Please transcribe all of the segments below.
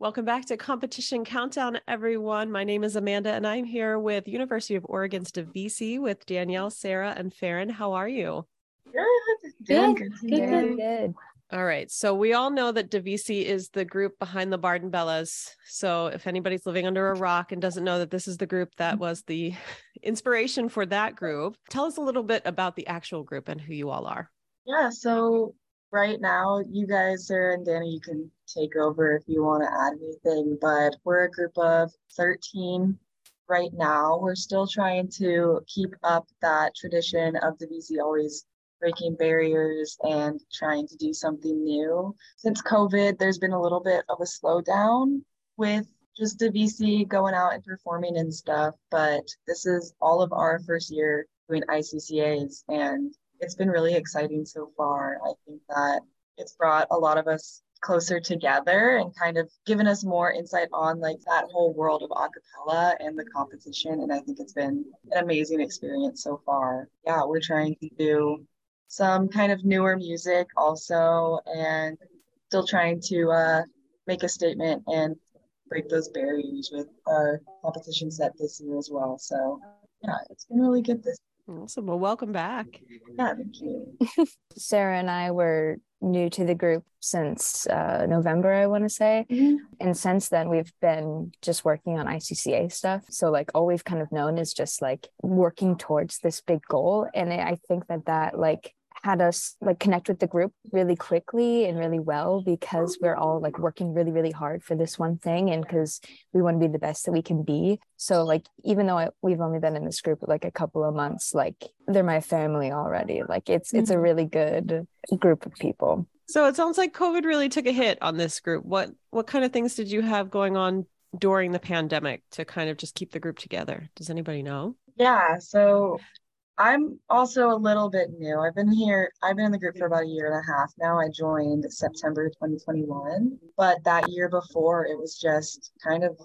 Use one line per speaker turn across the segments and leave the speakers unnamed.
Welcome back to Competition Countdown, everyone. My name is Amanda, and I'm here with University of Oregon's Divisi with Danielle, Sarah, and Farron. How are you?
Good.
Good. Good. Good. good. good.
All right. So we all know that Divisi is the group behind the Barden Bellas. So if anybody's living under a rock and doesn't know that this is the group that mm-hmm. was the inspiration for that group, tell us a little bit about the actual group and who you all are.
Yeah. So right now, you guys, Sarah and Danny, you can take over if you want to add anything, but we're a group of 13 right now. We're still trying to keep up that tradition of Divisi always breaking barriers and trying to do something new. Since COVID, there's been a little bit of a slowdown with just Divisi going out and performing and stuff, but this is all of our first year doing ICCAs and it's been really exciting so far. I think that it's brought a lot of us closer together and kind of given us more insight on like that whole world of acapella and the competition and i think it's been an amazing experience so far yeah we're trying to do some kind of newer music also and still trying to uh, make a statement and break those barriers with our competition set this year as well so yeah it's been really good this
Awesome. Well, welcome back.
Yeah, thank you.
Sarah and I were new to the group since uh, November, I want to say. Mm-hmm. And since then, we've been just working on ICCA stuff. So, like, all we've kind of known is just like working towards this big goal. And I think that that, like, had us like connect with the group really quickly and really well because we're all like working really really hard for this one thing and because we want to be the best that we can be. So like even though I, we've only been in this group like a couple of months like they're my family already. Like it's it's a mm-hmm. really good group of people.
So it sounds like covid really took a hit on this group. What what kind of things did you have going on during the pandemic to kind of just keep the group together? Does anybody know?
Yeah so I'm also a little bit new. I've been here, I've been in the group for about a year and a half now. I joined September 2021, but that year before it was just kind of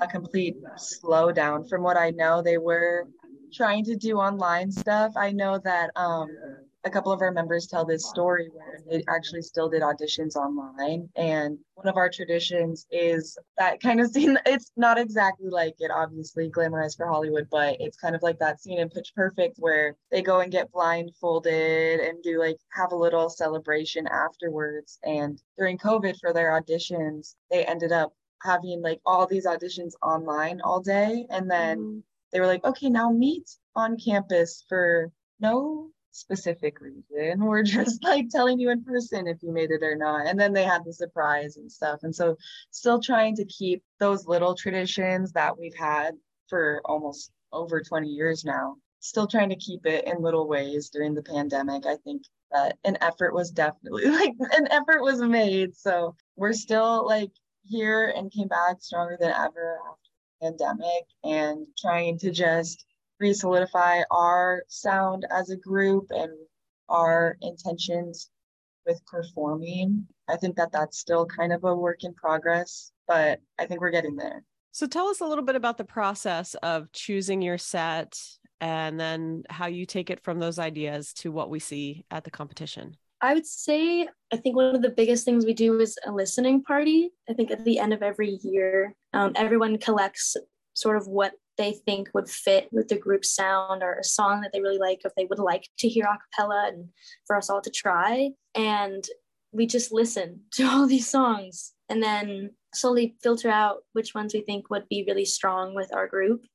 a complete slowdown. From what I know, they were trying to do online stuff. I know that um, a couple of our members tell this story where they actually still did auditions online. And one of our traditions is that kind of scene. It's not exactly like it, obviously, glamorized for Hollywood, but it's kind of like that scene in Pitch Perfect where they go and get blindfolded and do like have a little celebration afterwards. And during COVID for their auditions, they ended up having like all these auditions online all day. And then mm-hmm. they were like, okay, now meet on campus for no specific reason. We're just like telling you in person if you made it or not. And then they had the surprise and stuff. And so, still trying to keep those little traditions that we've had for almost over 20 years now, still trying to keep it in little ways during the pandemic. I think that an effort was definitely like an effort was made. So, we're still like here and came back stronger than ever after the pandemic and trying to just re-solidify our sound as a group and our intentions with performing. I think that that's still kind of a work in progress, but I think we're getting there.
So tell us a little bit about the process of choosing your set and then how you take it from those ideas to what we see at the competition.
I would say I think one of the biggest things we do is a listening party. I think at the end of every year, um, everyone collects sort of what they think would fit with the group sound or a song that they really like if they would like to hear a cappella and for us all to try. And we just listen to all these songs and then slowly filter out which ones we think would be really strong with our group.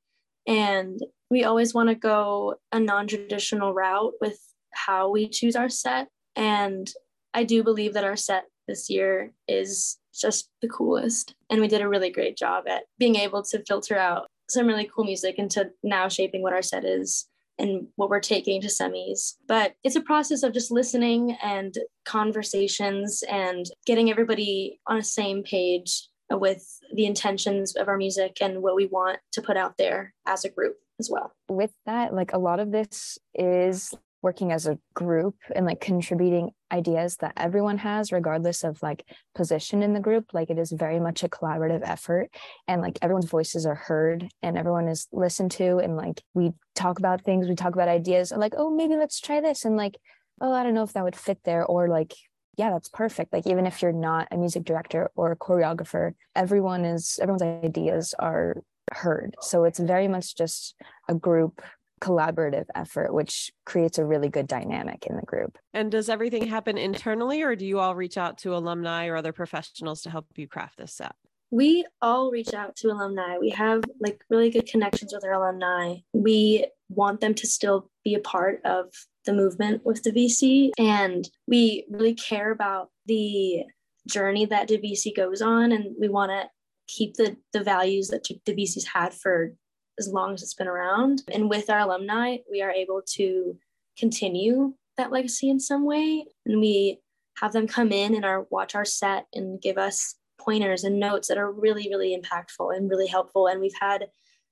And we always want to go a non-traditional route with how we choose our set. And i do believe that our set this year is just the coolest. And we did a really great job at being able to filter out some really cool music into now shaping what our set is and what we're taking to semis. But it's a process of just listening and conversations and getting everybody on the same page with the intentions of our music and what we want to put out there as a group as well.
With that, like a lot of this is working as a group and like contributing ideas that everyone has regardless of like position in the group like it is very much a collaborative effort and like everyone's voices are heard and everyone is listened to and like we talk about things we talk about ideas and like oh maybe let's try this. And like oh i don't know if that would fit there or like yeah that's perfect. Like even if you're not a music director or a choreographer everyone is everyone's ideas are heard. So it's very much just a group collaborative effort which creates a really good dynamic in the group.
And does everything happen internally or do you all reach out to alumni or other professionals to help you craft this set?
We all reach out to alumni. We have like really good connections with our alumni. We want them to still be a part of the movement with Divisi, And we really care about the journey that Divisi goes on. And we want to keep the, the values that Divisi's had for as long as it's been around. And with our alumni, we are able to continue that legacy in some way. And we have them come in and our watch our set and give us pointers and notes that are really, really impactful and really helpful. And we've had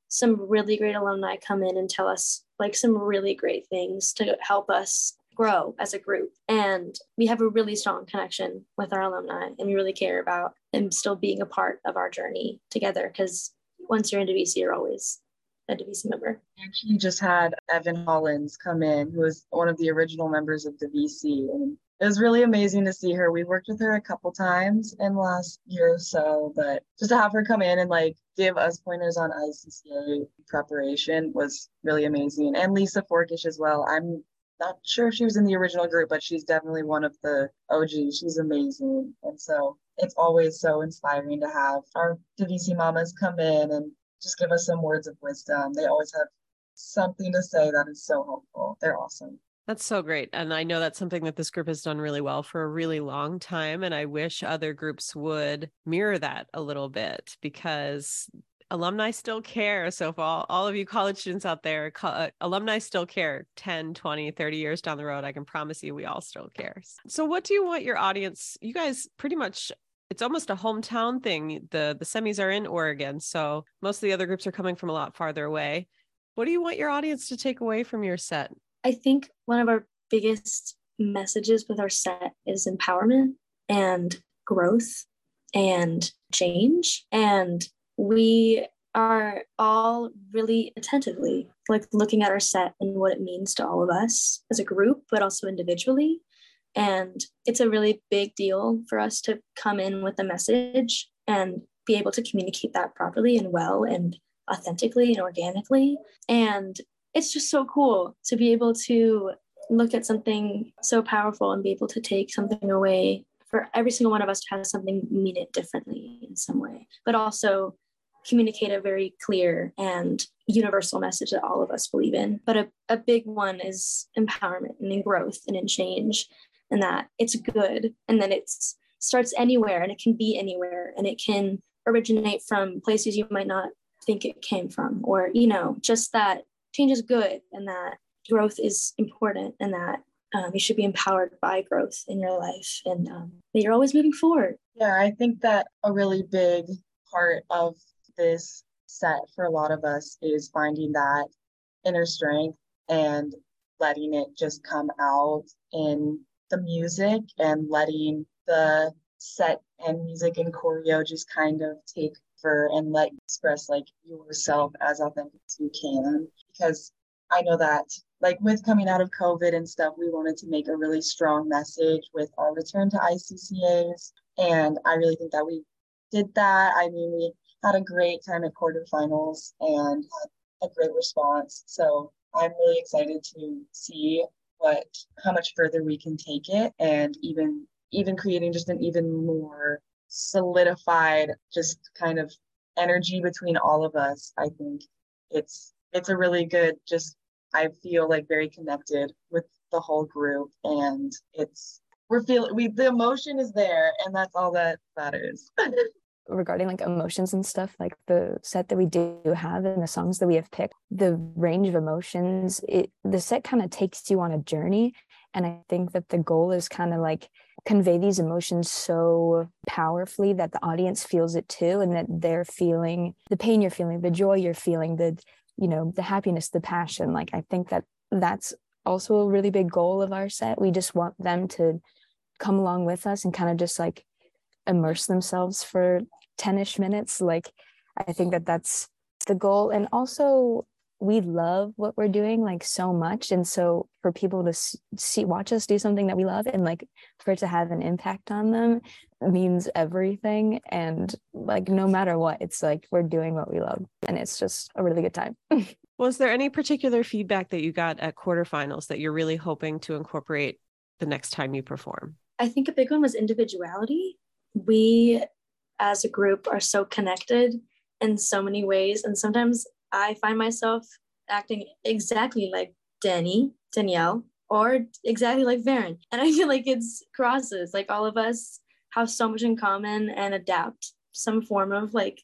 some really great alumni come in and tell us like some really great things to help us grow as a group. And we have a really strong connection with our alumni and we really care about them still being a part of our journey together because once you're into Divisi, you're always a Divisi member.
Actually, just had Evan Hollins come in, who was one of the original members of Divisi. And it was really amazing to see her. We worked with her a couple times in the last year or so, but just to have her come in and like give us pointers on ICCA preparation was really amazing. And Lisa Forkish as well. I'm not sure if she was in the original group, but she's definitely one of the OGs. She's amazing. And so it's always so inspiring to have our Divisi mamas come in and just give us some words of wisdom. They always have something to say that is so helpful. They're awesome.
That's so great. And I know that's something that this group has done really well for a really long time. And I wish other groups would mirror that a little bit because alumni still care. So, for all, all of you college students out there, co- uh, alumni still care 10, 20, 30 years down the road. I can promise you we all still care. So, what do you want your audience? You guys pretty much it's almost a hometown thing. The the semis are in Oregon, so most of the other groups are coming from a lot farther away. What do you want your audience to take away from your set?
I think one of our biggest messages with our set is empowerment and growth and change. And we are all really attentively like looking at our set and what it means to all of us as a group, but also individually. And it's a really big deal for us to come in with a message and be able to communicate that properly and well and authentically and organically. And it's just so cool to be able to look at something so powerful and be able to take something away for every single one of us to have something mean it differently in some way, but also communicate a very clear and universal message that all of us believe in. But a, a big one is empowerment and in growth and in change, and that it's good and that it starts anywhere and it can be anywhere and it can originate from places you might not think it came from, or, you know, just that change is good and that growth is important and that um, you should be empowered by growth in your life and um, that you're always moving forward.
Yeah, I think that a really big part of this set for a lot of us is finding that inner strength and letting it just come out in the music and letting the set and music and choreo just kind of take for and let you express like yourself as authentic as you can because I know that like with coming out of COVID and stuff, we wanted to make a really strong message with our return to ICCAs. And I really think that we did that. I mean, we had a great time at quarterfinals and had a great response. So I'm really excited to see what how much further we can take it and even even creating just an even more solidified just kind of energy between all of us. I think it's it's a really good just I feel like very connected with the whole group and it's we're feeling we the emotion is there and that's all that matters.
regarding like emotions and stuff like the set that we do have and the songs that we have picked the range of emotions it the set kind of takes you on a journey. And i think that the goal is kind of like convey these emotions so powerfully that the audience feels it too and that they're feeling the pain you're feeling the joy you're feeling the you know the happiness the passion. Like i think that that's also a really big goal of our set. We just want them to come along with us and kind of just like immerse themselves for 10ish minutes like i think that that's the goal. And also we love what we're doing like so much. And so for people to see watch us do something that we love and like for it to have an impact on them means everything. And like no matter what it's like we're doing what we love and it's just a really good time.
Was there any particular feedback that you got at quarterfinals that you're really hoping to incorporate the next time you perform?
I think a big one was individuality we as a group are so connected in so many ways and sometimes I find myself acting exactly like Danny, Danielle, or exactly like Varen. And I feel like it's crosses. Like all of us have so much in common and adapt some form of like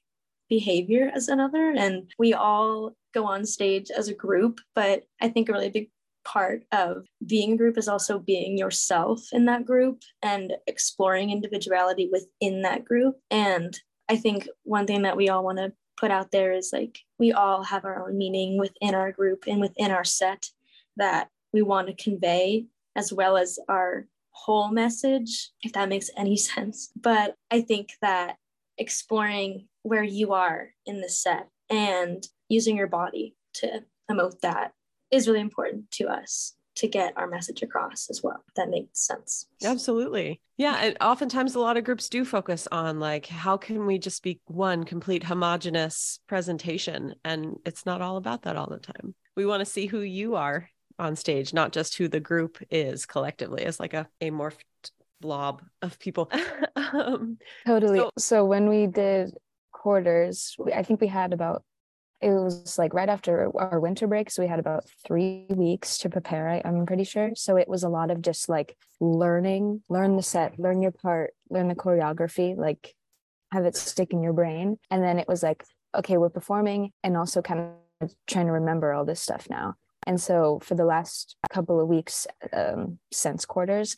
behavior as another. And we all go on stage as a group. But I think a really big part of being a group is also being yourself in that group and exploring individuality within that group. And I think one thing that we all want to put out there is like we all have our own meaning within our group and within our set that we want to convey as well as our whole message if that makes any sense but i think that exploring where you are in the set and using your body to emote that is really important to us to get our message across as well. that makes sense.
Absolutely. Yeah. And oftentimes a lot of groups do focus on like, how can we just be one complete homogenous presentation? And it's not all about that all the time. We want to see who you are on stage, not just who the group is collectively as like a amorphed blob of people.
um, totally. So-, so when we did quarters, I think we had about it was like right after our winter break so we had about three weeks to prepare I, i'm pretty sure. So it was a lot of just like learning learn the set learn your part learn the choreography like have it stick in your brain. And then it was like okay we're performing and also kind of trying to remember all this stuff now. And so for the last couple of weeks um, since quarters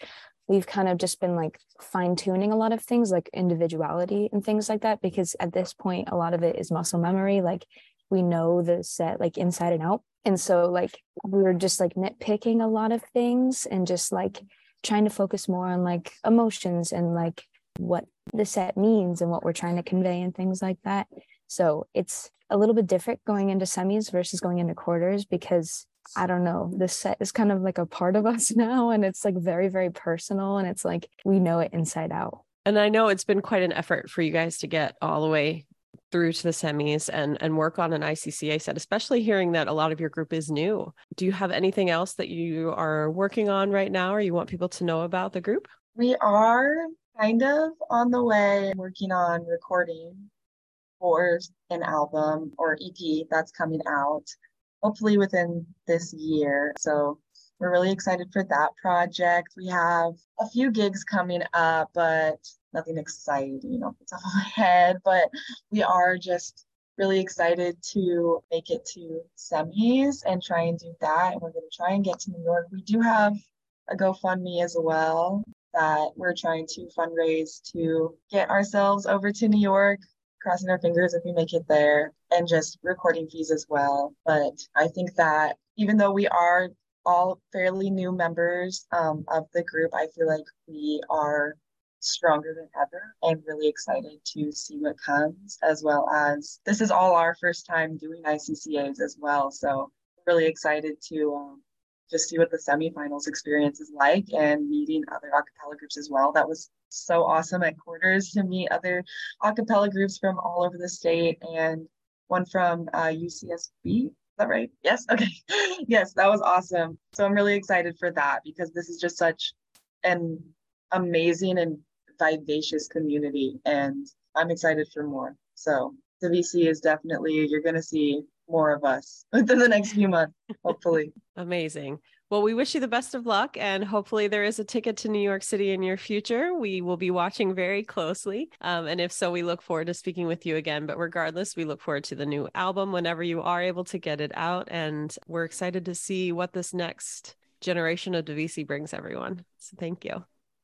we've kind of just been like fine tuning a lot of things like individuality and things like that because at this point a lot of it is muscle memory like we know the set like inside and out and so like we were just like nitpicking a lot of things and just like trying to focus more on like emotions and like what the set means and what we're trying to convey and things like that so it's a little bit different going into semis versus going into quarters because I don't know, this set is kind of like a part of us now. And it's like very, very personal. And it's like we know it inside out.
And I know it's been quite an effort for you guys to get all the way through to the semis and and work on an ICCA set, especially hearing that a lot of your group is new. Do you have anything else that you are working on right now or you want people to know about the group?
We are kind of on the way working on recording for an album or EP that's coming out hopefully within this year. So we're really excited for that project. We have a few gigs coming up, but nothing exciting off the top of my head, but we are just really excited to make it to semis and try and do that. And we're going to try and get to New York. We do have a GoFundMe as well that we're trying to fundraise to get ourselves over to New York, crossing our fingers if we make it there, and just recording fees as well. But I think that even though we are all fairly new members um, of the group, I feel like we are stronger than ever and really excited to see what comes, as well as this is all our first time doing ICCAs as well. So really excited to um, just see what the semifinals experience is like and meeting other acapella groups as well. That was so awesome at quarters to meet other acapella groups from all over the state and one from uh, UCSB. Is that right? Yes. Okay. yes, that was awesome. So I'm really excited for that because this is just such an amazing and vivacious community and I'm excited for more. So Divisi is definitely, you're going to see more of us within the next few months, hopefully.
Amazing. Well, we wish you the best of luck and hopefully there is a ticket to New York City in your future. We will be watching very closely. Um, and if so, we look forward to speaking with you again. But regardless, we look forward to the new album whenever you are able to get it out. And we're excited to see what this next generation of Divisi brings everyone. So thank you.